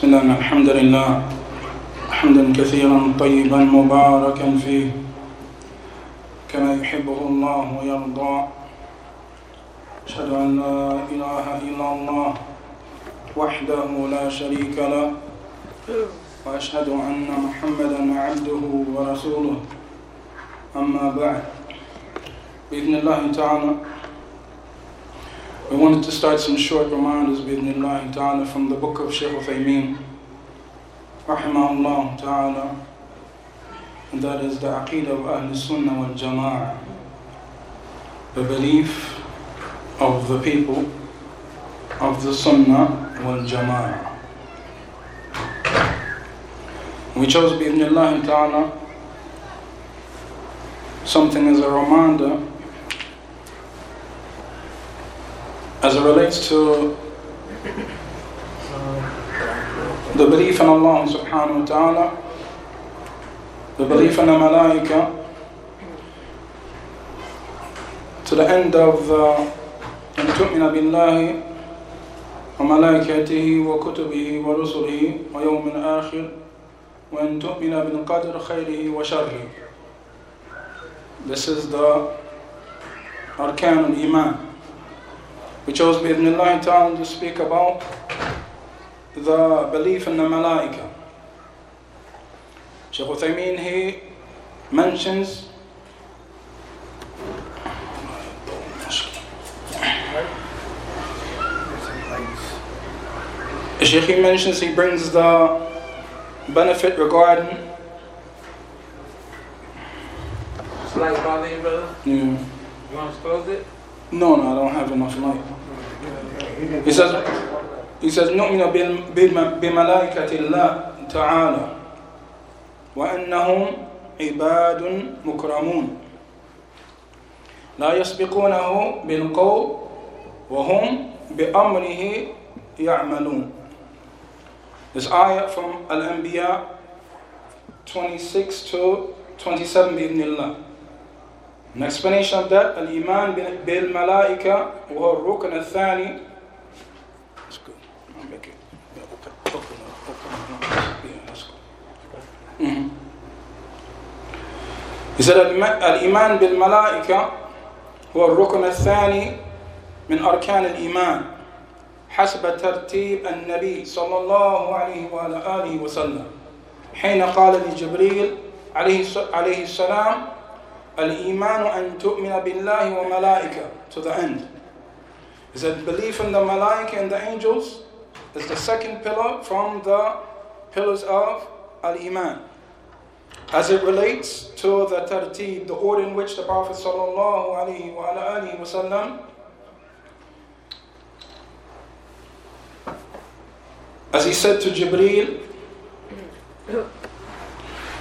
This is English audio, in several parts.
بسم الله الحمد لله. حمدا كثيرا طيبا مباركا فيه. كما يحبه الله ويرضى. أشهد أن لا إله إلا الله وحده لا شريك له. وأشهد أن محمدا عبده ورسوله. أما بعد بإذن الله تعالى We wanted to start some short reminders بإذن الله تعالى from the book of Shaykh Uthaymeen رحمه الله تعالى and that is the Aqidah of Ahl Sunnah wal Jama'ah the belief of the people of the Sunnah wal Jama'ah we chose بإذن الله تعالى something as a reminder as it relates to the belief in Allah subhanahu wa ta'ala, the belief in the malaika, to the end of the أن تؤمن بالله وملائكته وكتبه ورسله ويوم الآخر وأن تؤمن بالقدر خيره وشره This is the Arkan al-Iman. We chose Bidnillah ta'ala to speak about the belief in the Malaika. Shaykh Uthaymeen, he mentions Shaykh he mentions he brings the benefit regarding Slight volume, brother. yeah. You want to close it? No, no, I don't have enough light. He says, he says, نؤمن بملائكة الله تعالى وأنهم عباد مكرمون لا يسبقونه بالقول وهم بأمره يعملون This ayah from Al-Anbiya 26 to 27 بإذن الله An explanation of that, الإيمان بالملائكة وهو الركن الثاني Said الإيمان- بالملائكة هو الركن الثاني من أركان الإيمان حسب ترتيب النبي صلى الله عليه وعلى آله وسلم حين قال لجبريل عليه عليه السلام الإيمان أن تؤمن بالله وملائكة to the end. He said belief in the malaika and the angels is the second pillar from the pillars of Al-Iman. As it relates to the tartib, the order in which the Prophet wasallam as he said to Jibreel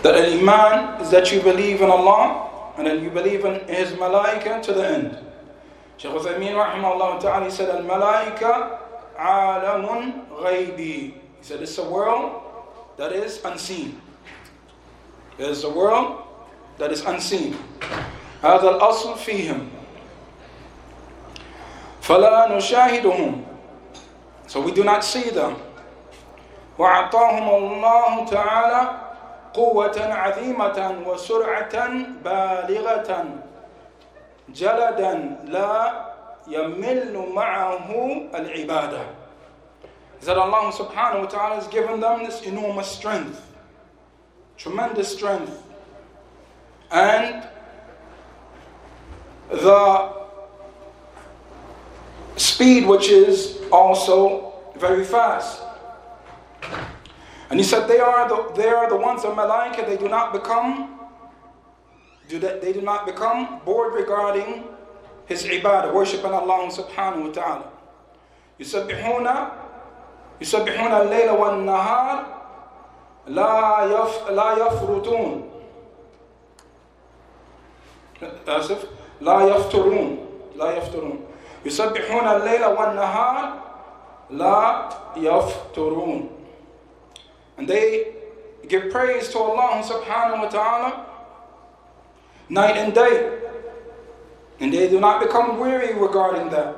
that an iman is that you believe in Allah and then you believe in His malaika to the end. Shaykh Uthaymeen rahimahullah ta'ala he said al-malaika alamun ghaybi. He said it's a world that is unseen. It is a world that is unseen. هذا الأصل فيهم فلا نشاهدهم So we do not see them. وأعطاهم الله تعالى قوة عظيمة وسرعة بالغة جلدا لا يمل معه العبادة. Is that Allah subhanahu wa ta'ala has given them this enormous strength, tremendous strength, and the speed which is also very fast. And he said they are the they are the ones of malaika, they do not become do that they do not become bored regarding his ibadah, worshiping Allah subhanahu wa ta'ala. يسبحون يسبحون الليل والنهار لا يف لا يفرطون. آسف. لا يفترون لا يفترون يسبحون الليل والنهار. لا يفترون and they give praise to Allah subhanahu wa ta'ala night and day. And they do not become weary regarding that.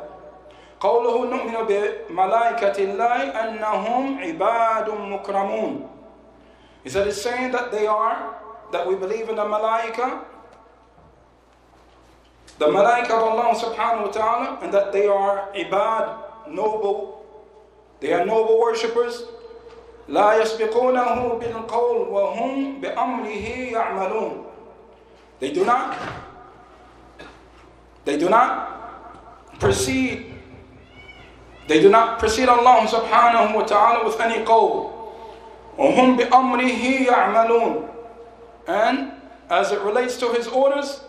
قوله نؤمن بملائكة الله أنهم عباد مكرمون. He said it's saying that they are, that we believe in the malaika, the malaika of Allah subhanahu wa ta'ala, and that they are ibad, noble, they are noble worshippers. لا يسبقونه بالقول وهم بأمره يعملون They do not, they do not proceed, they do not precede Allah subhanahu wa ta'ala with any qawl. وهم بأمره يعملون And as it relates to his orders,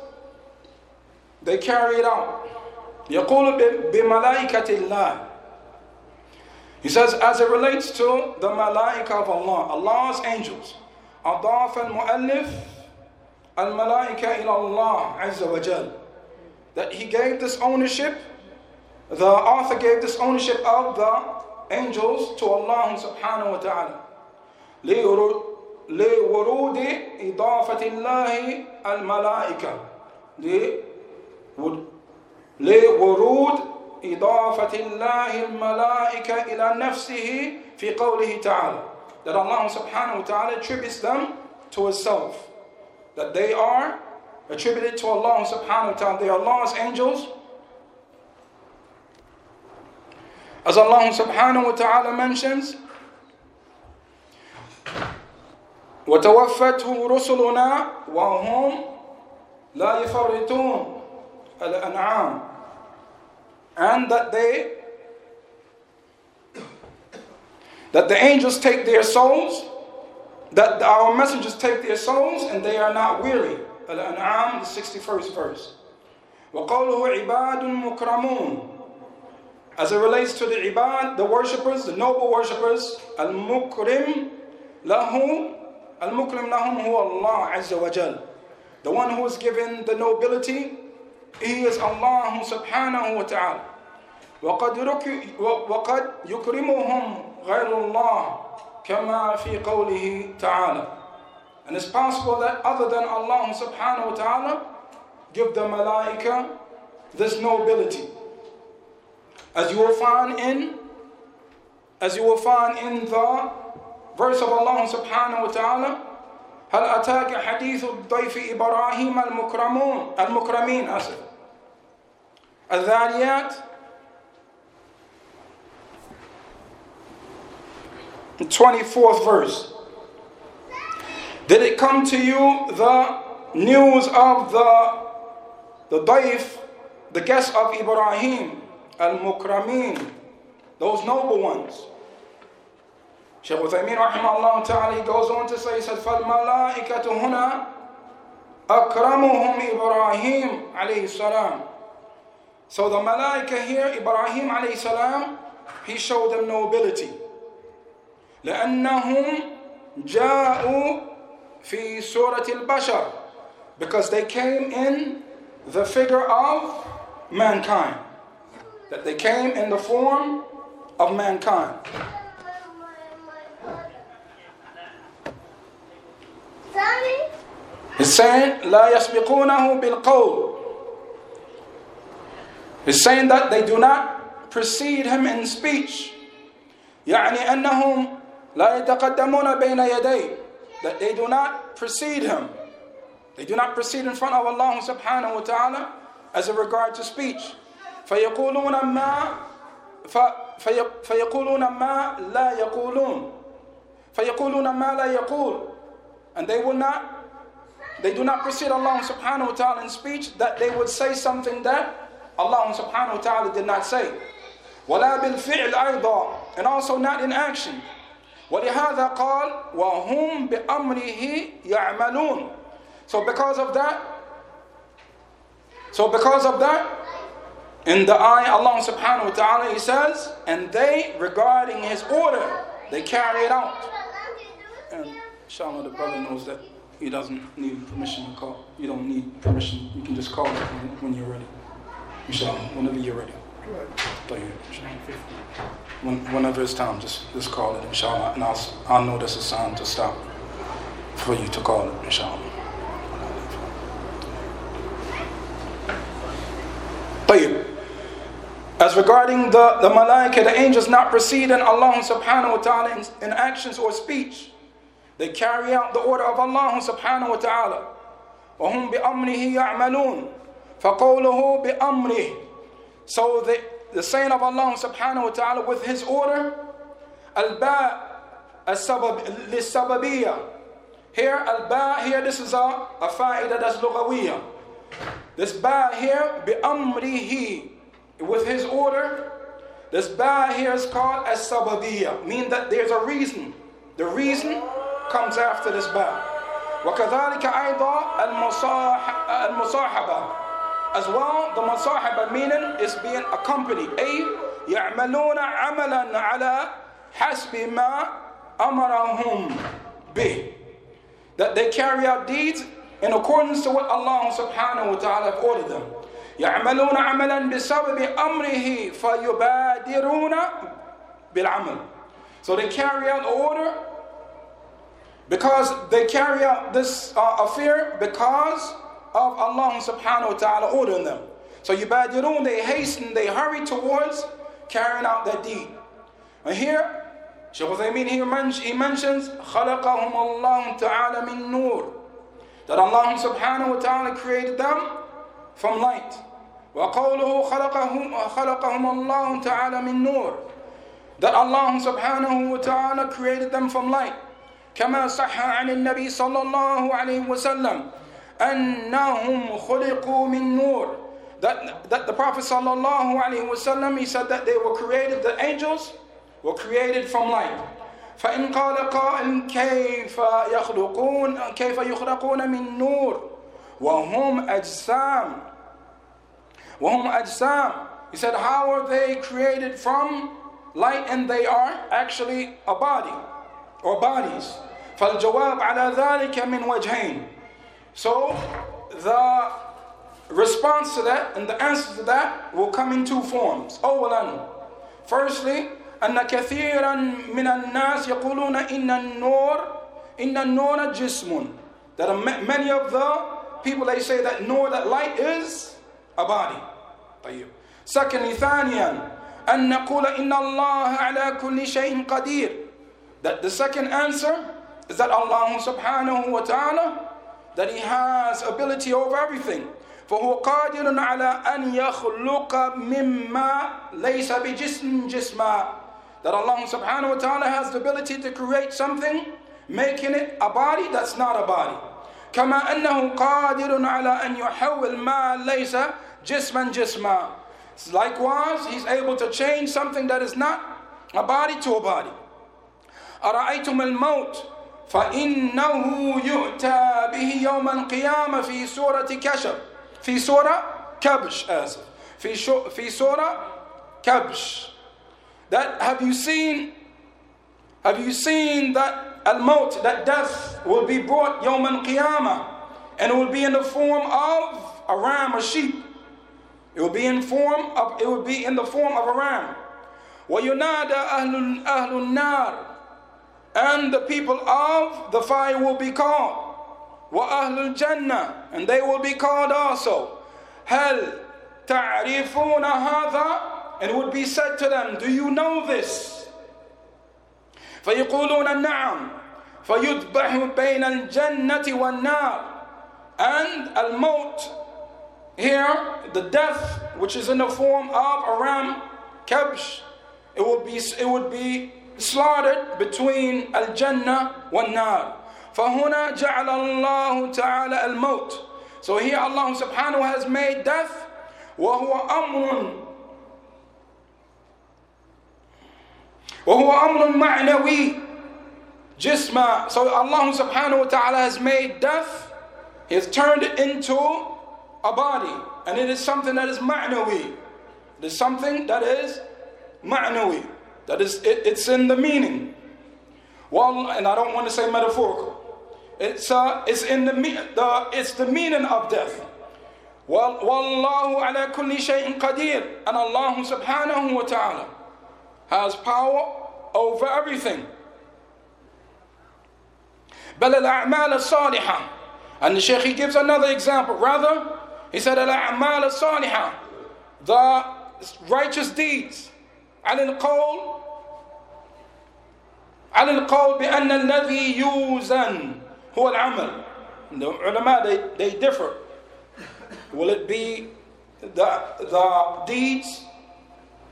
they carry it out. يقول بملائكة الله He says, as it relates to the malaika of Allah, Allah's angels, أضاف المؤلف الملائكة إلى الله عز وجل that he gave this ownership, the author gave this ownership of the angels to Allah subhanahu wa ta'ala. لورود إضافة الله الملائكة لورود إضافة الله الملائكة إلى نفسه في قوله تعالى that Allah subhanahu wa ta'ala attributes them to himself that they are attributed to Allah subhanahu wa ta'ala they are Allah's angels as Allah subhanahu wa ta'ala mentions وتوفته رسلنا وهم لا يفرطون الأنعام and that they that the angels take their souls that our messengers take their souls and they are not weary Al-An'am, the 61st verse وقوله عباد مكرمون as it relates to the ibad, the worshippers, the noble worshippers, al-mukrim lahu Al-Mukrim lahum huwa Allah Azza wa Jal. The one who is given the nobility, he is Allah subhanahu wa ta'ala. وقد, وقد يكرمهم غير الله كما في قوله تعالى. And it's possible that other than Allah subhanahu wa ta'ala give the malaika this nobility. As you will find in as you will find in the verse of Allah subhanahu wa ta'ala هل أتاك حديث الضيف إبراهيم المكرمون المكرمين أسف الذاريات 24th verse Did it come to you the news of the the daif, the guests of Ibrahim al-Mukramin, those noble ones? Shaykh Uthaymeen rahimahullah ta'ala, he goes on to say, he said, فَالْمَلَائِكَةُ هُنَا أَكْرَمُهُمْ إِبْرَاهِيم alayhi salam. So the malaika here, Ibrahim alayhi salam, he showed them nobility. لأنهم جاءوا في سورة البشر because they came in the figure of mankind that they came in the form of mankind He's saying, لا يسبقونه بالقول. He's saying that they do not precede him in speech. يعني أنهم لا يتقدمون بين يديه. That they do not precede him. They do not proceed in front of Allah subhanahu wa ta'ala as a regard to speech. فيقولون ما فيقولون ما لا يقولون فيقولون ما لا يقول and they will not they do not precede Allah subhanahu wa ta'ala in speech that they would say something that Allah subhanahu wa ta'ala did not say. ولا بالفعل أيضا and also not in action. ولهذا قال وهم بأمره يعملون. So because of that, so because of that, in the ayah Allah subhanahu wa ta'ala he says, and they regarding his order, they carry it out. And inshallah the brother knows that he doesn't need permission to call. You don't need permission. You can just call it when you're ready. Inshallah, whenever you're ready. When, whenever it's time, just just call it, inshallah, and I'll, I'll know that's a sign to stop for you to call it, inshallah. As As regarding the, the malaika, the angels not preceding Allah subhanahu wa ta'ala in, in actions or speech, they carry out the order of Allah subhanahu wa ta'ala. وهم بأمره يعملون فقوله بأمره So the, the saying of Allah subhanahu wa ta'ala with his order الباء السبب للسببية Here الباء here this is a, a فائدة that's لغوية This ba here بأمره with his order this ba here is called as sababiyya meaning that there's a reason the reason comes after this ba وكذلك أيضا المصاحبة as well the مصاحبة meaning is being accompanied أي يعملون عملا على حسب ما أمرهم به that they carry out deeds in accordance to what Allah subhanahu wa ta'ala have ordered them يعملون عملا بسبب أمره فيبادرون بالعمل so they carry out order because they carry out this uh, affair because of Allah subhanahu wa ta'ala ordering them. So yubadirun, they hasten, they hurry towards carrying out that deed. And here, Shaykh Uthaymeen here he mentions خلقهم الله تعالى من نور that Allah subhanahu wa ta'ala created them from light. وقوله خلقهم خلقهم الله تعالى من نور that Allah subhanahu wa ta'ala created them from light. كما صح عن النبي صلى الله عليه وسلم أنهم خلقوا من نور that, that the Prophet صلى الله عليه وسلم he said that they were created the angels were created from light فإن قال قائل كيف يخلقون كيف يخلقون من نور وهم أجسام وهم أجسام he said how are they created from light and they are actually a body or bodies. فالجواب على ذلك من وجهين. So the response to that and the answer to that will come in two forms. أولا Firstly, أن كثيرا من الناس يقولون إن النور إن النور جسم. That many of the people they say that nur, that light is a body. طيب. Secondly, ثانيا أن نقول إن الله على كل شيء قدير that the second answer is that Allah subhanahu wa ta'ala, that He has ability over everything. فهو قادر على أن يخلق مما ليس بجسم جسما that Allah subhanahu wa ta'ala has the ability to create something making it a body that's not a body كما أنه قادر على أن يحول ما ليس جسما جسما likewise he's able to change something that is not a body to a body أرأيتم الموت فإنه يؤتى به يوم القيامة في سورة كشف في سورة كبش آسف في شو في سورة كبش that have you seen have you seen that al-maut that death will be brought يوم القيامة and it will be in the form of a ram a sheep it will be in form of it will be in the form of a ram وينادى أهل أهل النار and the people of the fire will be called. وَأَهْلُ الْجَنَّةِ And they will be called also. هَلْ تَعْرِفُونَ هَذَا And it would be said to them, Do you know this? فَيَقُولُونَ نَعَمْ فَيُذْبَحُ بَيْنَ الْجَنَّةِ وَالنَّارِ And al-maut, here, the death, which is in the form of a ram, kabsh, it would be, it would be slaughtered between al-jannah wal-nar. فهنا جعل الله تعالى الموت. So here Allah subhanahu has made death وهو أمر وهو أمر معنوي جسما. So Allah subhanahu wa ta'ala has made death, He has turned it into a body. And it is something that is ma'nawi. It is something that is ma'nawi. That is, it, it's in the meaning. Well, and I don't want to say metaphorical. It's, uh, it's in the, the, it's the meaning of death. Wallahu ala kulli shay'in qadir. And Allah subhanahu wa ta'ala has power over everything. بل الأعمال الصالحة and the Shaykh he gives another example. Rather, he said الأعمال الصالحة the righteous deeds على القول على القول بأن الذي يوزن هو العمل the ulama they, they differ will it be the, the deeds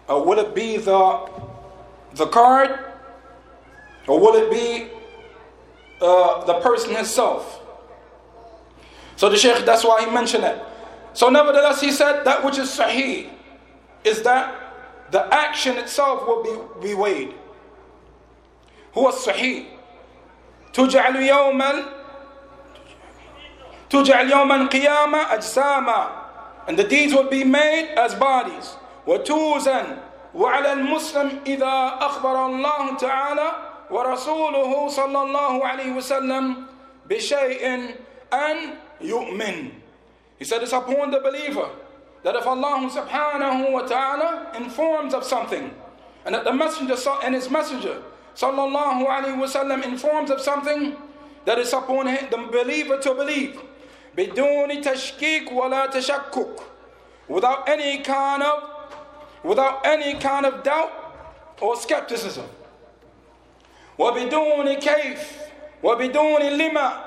or will it be the the card or will it be uh, the person himself so the sheikh that's why he mentioned it so nevertheless he said that which is sahih is that the action itself will be, be weighed هو الصحيح تجعل يوما تجعل يوم القيامة أجساما and the deeds will be made as bodies وتوزن وعلى المسلم إذا أخبر الله تعالى ورسوله صلى الله عليه وسلم بشيء أن يؤمن He said it's upon the believer that if Allah subhanahu wa ta'ala informs of something and that the messenger and his messenger sallallahu alaihi wasallam informs of something that is upon the believer to believe بدون تشكيك ولا تشكك without any kind of without any kind of doubt or skepticism وبدون كيف وبدون لما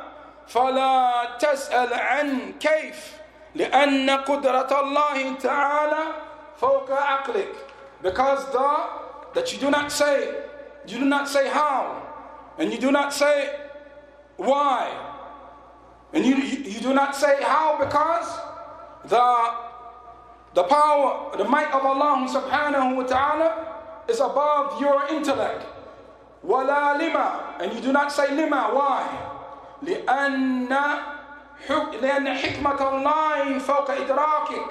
فلا تسأل عن كيف لأن قدرة الله تعالى فوق عقلك because the that you do not say you do not say how and you do not say why and you, you, you do not say how because the the power the might of Allah subhanahu wa ta'ala is above your intellect ولا لما and you do not say lima why لأن لأن حكمة الله فوق إدراكك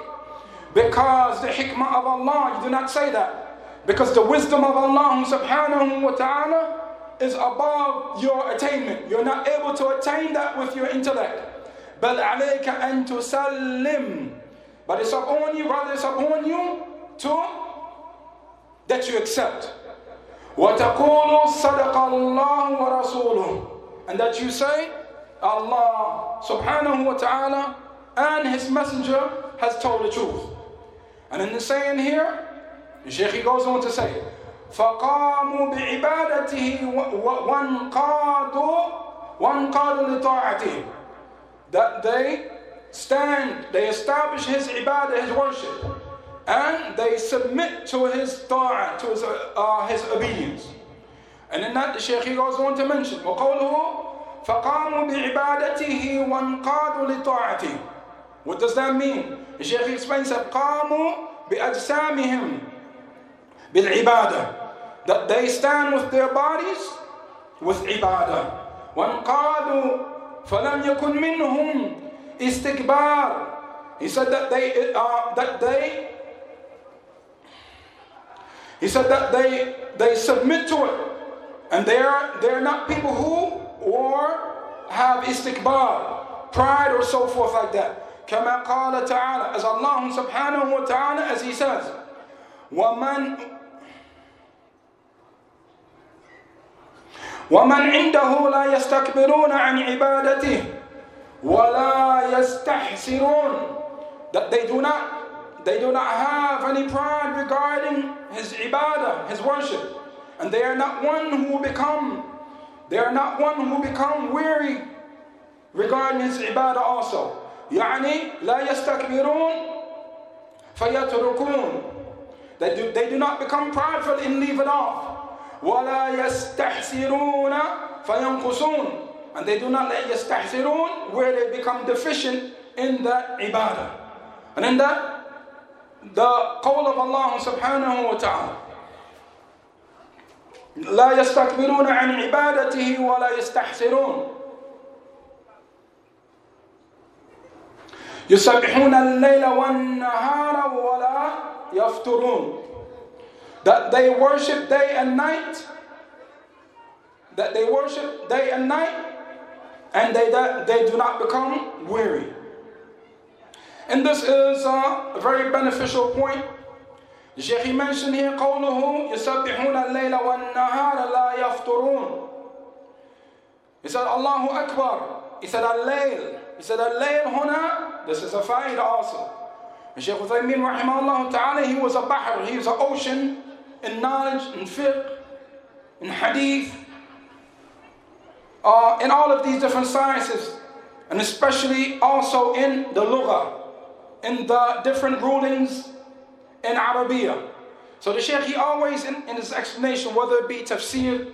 because the hikmah of Allah you do not say that because the wisdom of Allah subhanahu wa ta'ala is above your attainment you're not able to attain that with your intellect بل عليك أن تسلم but it's upon you rather it's upon you to that you accept وتقول صدق الله ورسوله and that you say Allah subhanahu wa ta'ala and his messenger has told the truth and in the saying here the Shaykh he goes on to say فقاموا بعبادته وانقادوا وانقادوا لطاعته that they stand they establish his ibadah his worship and they submit to his ta'ah, to his, uh, his obedience. And in that the Shaykh he goes on to mention, وَقَوْلُهُ فَقَامُوا بِعِبَادَتِهِ وَانْقَادُوا لِطَاعَتِهِ What does that mean? Shaykh explains that قَامُوا بِأَجْسَامِهِمْ بِالْعِبَادَةِ That they stand with their bodies with ibadah. وَانْقَادُوا فَلَمْ يَكُنْ مِنْهُمْ استكبار He said that they, uh, that they he said that they they submit to it. And they're they're not people who or have istikbar, pride or so forth like that. كما قال تعالى as Allah subhanahu wa ta'ala as he says ومن ومن عنده لا يستكبرون عن عبادته ولا يستحسرون that they do not they do not have any pride regarding his ibadah, his worship. And they are not one who become, they are not one who become weary regarding his ibadah also. يعني لا يستكبرون فيتركون they do, they do not become prideful and leave it off. ولا يستحسرون فينقصون and they do not let يستحسرون where they become deficient in that ibadah. And in that the قول of Allah subhanahu wa ta'ala لا يستكبرون عن عبادته ولا يستحسرون يسبحون الليل والنهار ولا يفترون that they worship day and night that they worship day and night and they, that they do not become weary and this is a very beneficial point. The he mentioned here قوله يسبحون الليل والنهار لا يفطرون He said Allahu Akbar. He said الليل He said الليل هنا This is a faid also. And Shaykh Uthaymeen rahimahullah ta'ala he was a bahr he was an ocean in knowledge, in fiqh, in hadith uh, in all of these different sciences and especially also in the lugha in the different rulings in Arabiya. So the Shaykh, he always, in, in his explanation, whether it be tafsir,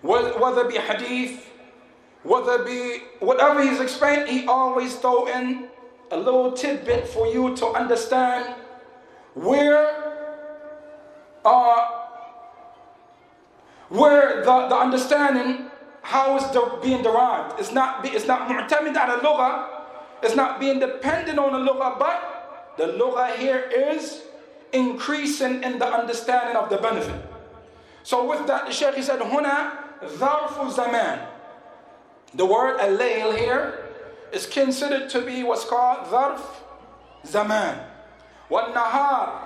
whether, it be hadith, whether it be whatever he's explaining, he always throw in a little tidbit for you to understand where uh, where the, the understanding how it's being derived. It's not it's not mu'tamid ala lugha, it's not being dependent on the lugha, but the lugha here is increasing in the understanding of the benefit. So with that, the Shaykh he said, Huna dharfu zaman. The word al here is considered to be what's called dharf zaman. One nahar,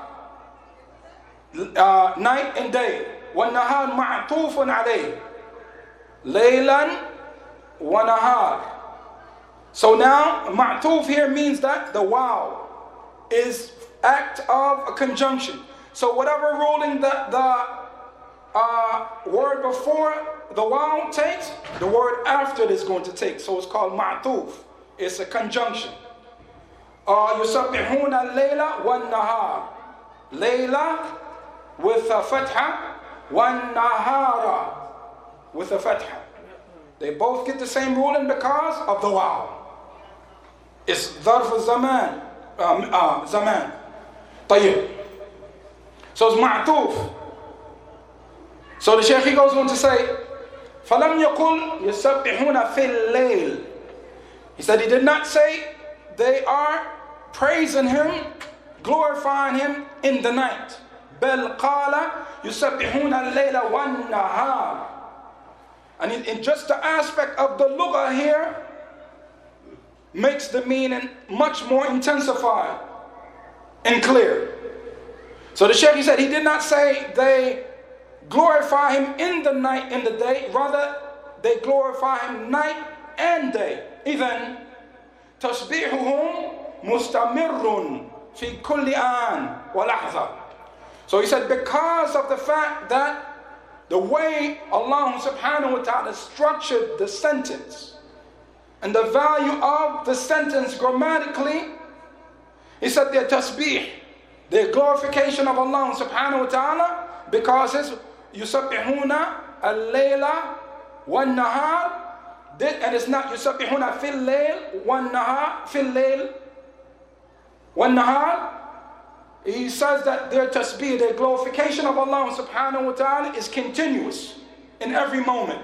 uh, night and day. One nahar ma'tufun alayh. Laylan wa nahar. So now, ma'tuf here means that the waw is act of a conjunction. So whatever ruling that the uh, word before the wow takes, the word after it is going to take. So it's called ma'tuf. It's a conjunction. يسبحون الليل والنهار ليلة with a fatha والنهار with a fatha they both get the same ruling because of the wow it's ظرف الزمان um, uh, زمان طيب so it's معطوف so the Shaykh goes on to say فلم يقل يسبحون في الليل he said he did not say they are praising him, glorifying him in the night. بل قال يسبحون الليل والنهار. And in, in just the aspect of the lugha here makes the meaning much more intensified and clear. So the Shaykh he said he did not say they glorify him in the night and the day, rather they glorify him night and day. إذن تسبيحهم مستمر في كل آن ولحظة. So he said because of the fact that the way Allah subhanahu wa ta'ala structured the sentence and the value of the sentence grammatically, he said their tasbih, their glorification of Allah subhanahu wa ta'ala, because it's يسبحون الليل والنهار and it's not يسبحون في الليل والنهار في الليل والنهار he says that their tasbih, their glorification of Allah subhanahu wa ta'ala is continuous in every moment.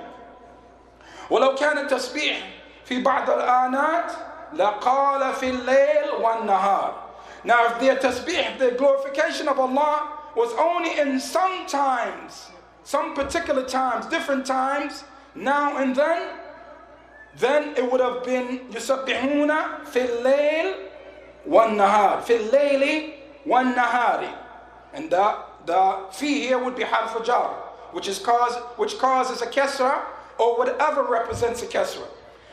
ولو كان التسبيح في بعض الآنات لقال في الليل والنهار. Now, if their tasbih, their glorification of Allah, was only in some times, some particular times, different times, now and then, then it would have been يسبحون في الليل والنهار في wa-nahari, and the the fi here would be harf jar which is cause which causes a kesra or whatever represents a kesra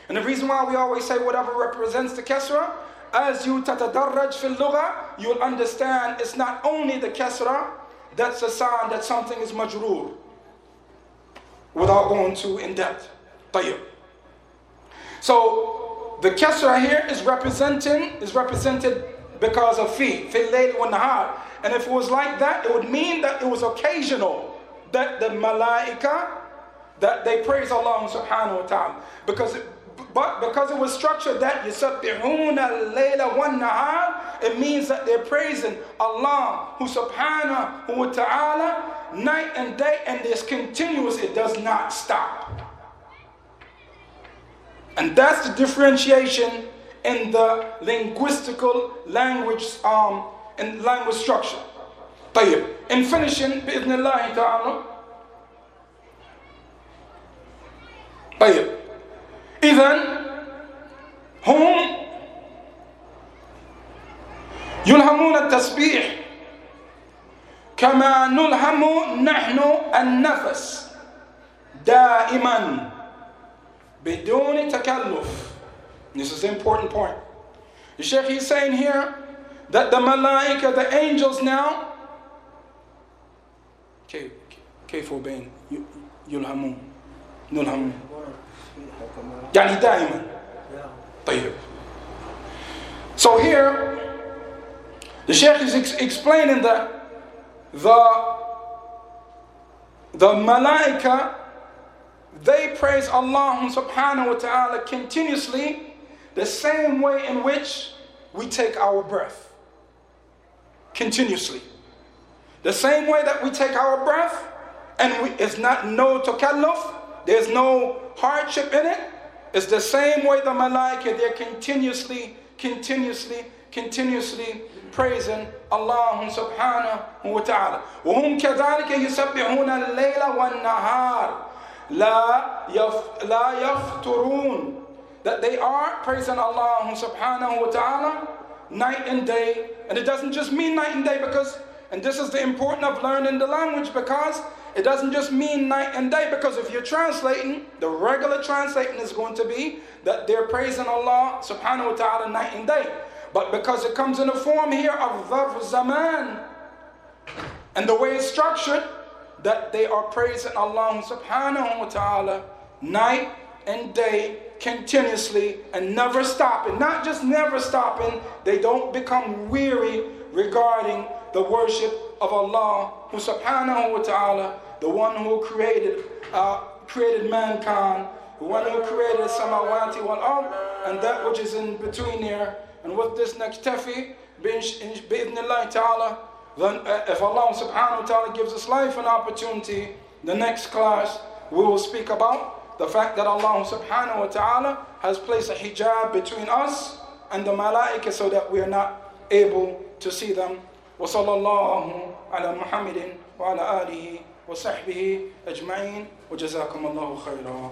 and the reason why we always say whatever represents the kesra as you tatadarraj fil lugha you'll understand it's not only the kesra that's a sign that something is majroor without going too in depth طيب so the kesra here is representing is represented because of fi, fil layl wa nahar. And if it was like that, it would mean that it was occasional that the malaika that they praise Allah subhanahu wa ta'ala. Because it, but because it was structured that yusabbihuna layla wa nahar, it means that they're praising Allah who subhanahu wa ta'ala night and day and it's continuous, it does not stop. And that's the differentiation in the linguistical language um, in language structure. طيب in finishing بإذن الله تعالى طيب إذا هم يلهمون التسبيح كما نلهم نحن النفس دائما بدون تكلف This is an important point. The Sheikh is saying here that the malaika, the angels now, كيف وبين يلهمون نلهم يعني دائما طيب So here the Sheikh is ex- explaining that the the malaika they praise Allah subhanahu wa ta'ala continuously the same way in which we take our breath. Continuously. The same way that we take our breath and we, it's not no takalluf, there's no hardship in it. It's the same way the malaika, they're continuously, continuously, continuously praising Allah subhanahu wa ta'ala. وهم كذلك يسبحون الليل والنهار لا يف لا يفترون that they are praising Allah subhanahu wa ta'ala night and day. And it doesn't just mean night and day because, and this is the importance of learning the language because it doesn't just mean night and day because if you're translating, the regular translating is going to be that they're praising Allah subhanahu wa ta'ala night and day. But because it comes in the form here of dharf zaman and the way it's structured, that they are praising Allah subhanahu wa ta'ala night and day continuously and never stopping. Not just never stopping, they don't become weary regarding the worship of Allah who subhanahu wa ta'ala, the one who created uh, created mankind, the one who created samawati wal ard, and that which is in between here. And with this next tafi, bi'idhnillah ta'ala, then uh, if Allah subhanahu wa ta'ala gives us life and opportunity, the next class we will speak about the fact that Allah subhanahu wa ta'ala has placed a hijab between us and the malaika so that we are not able to see them. وصلى الله على محمد وعلى آله وصحبه أجمعين وجزاكم الله خيرا.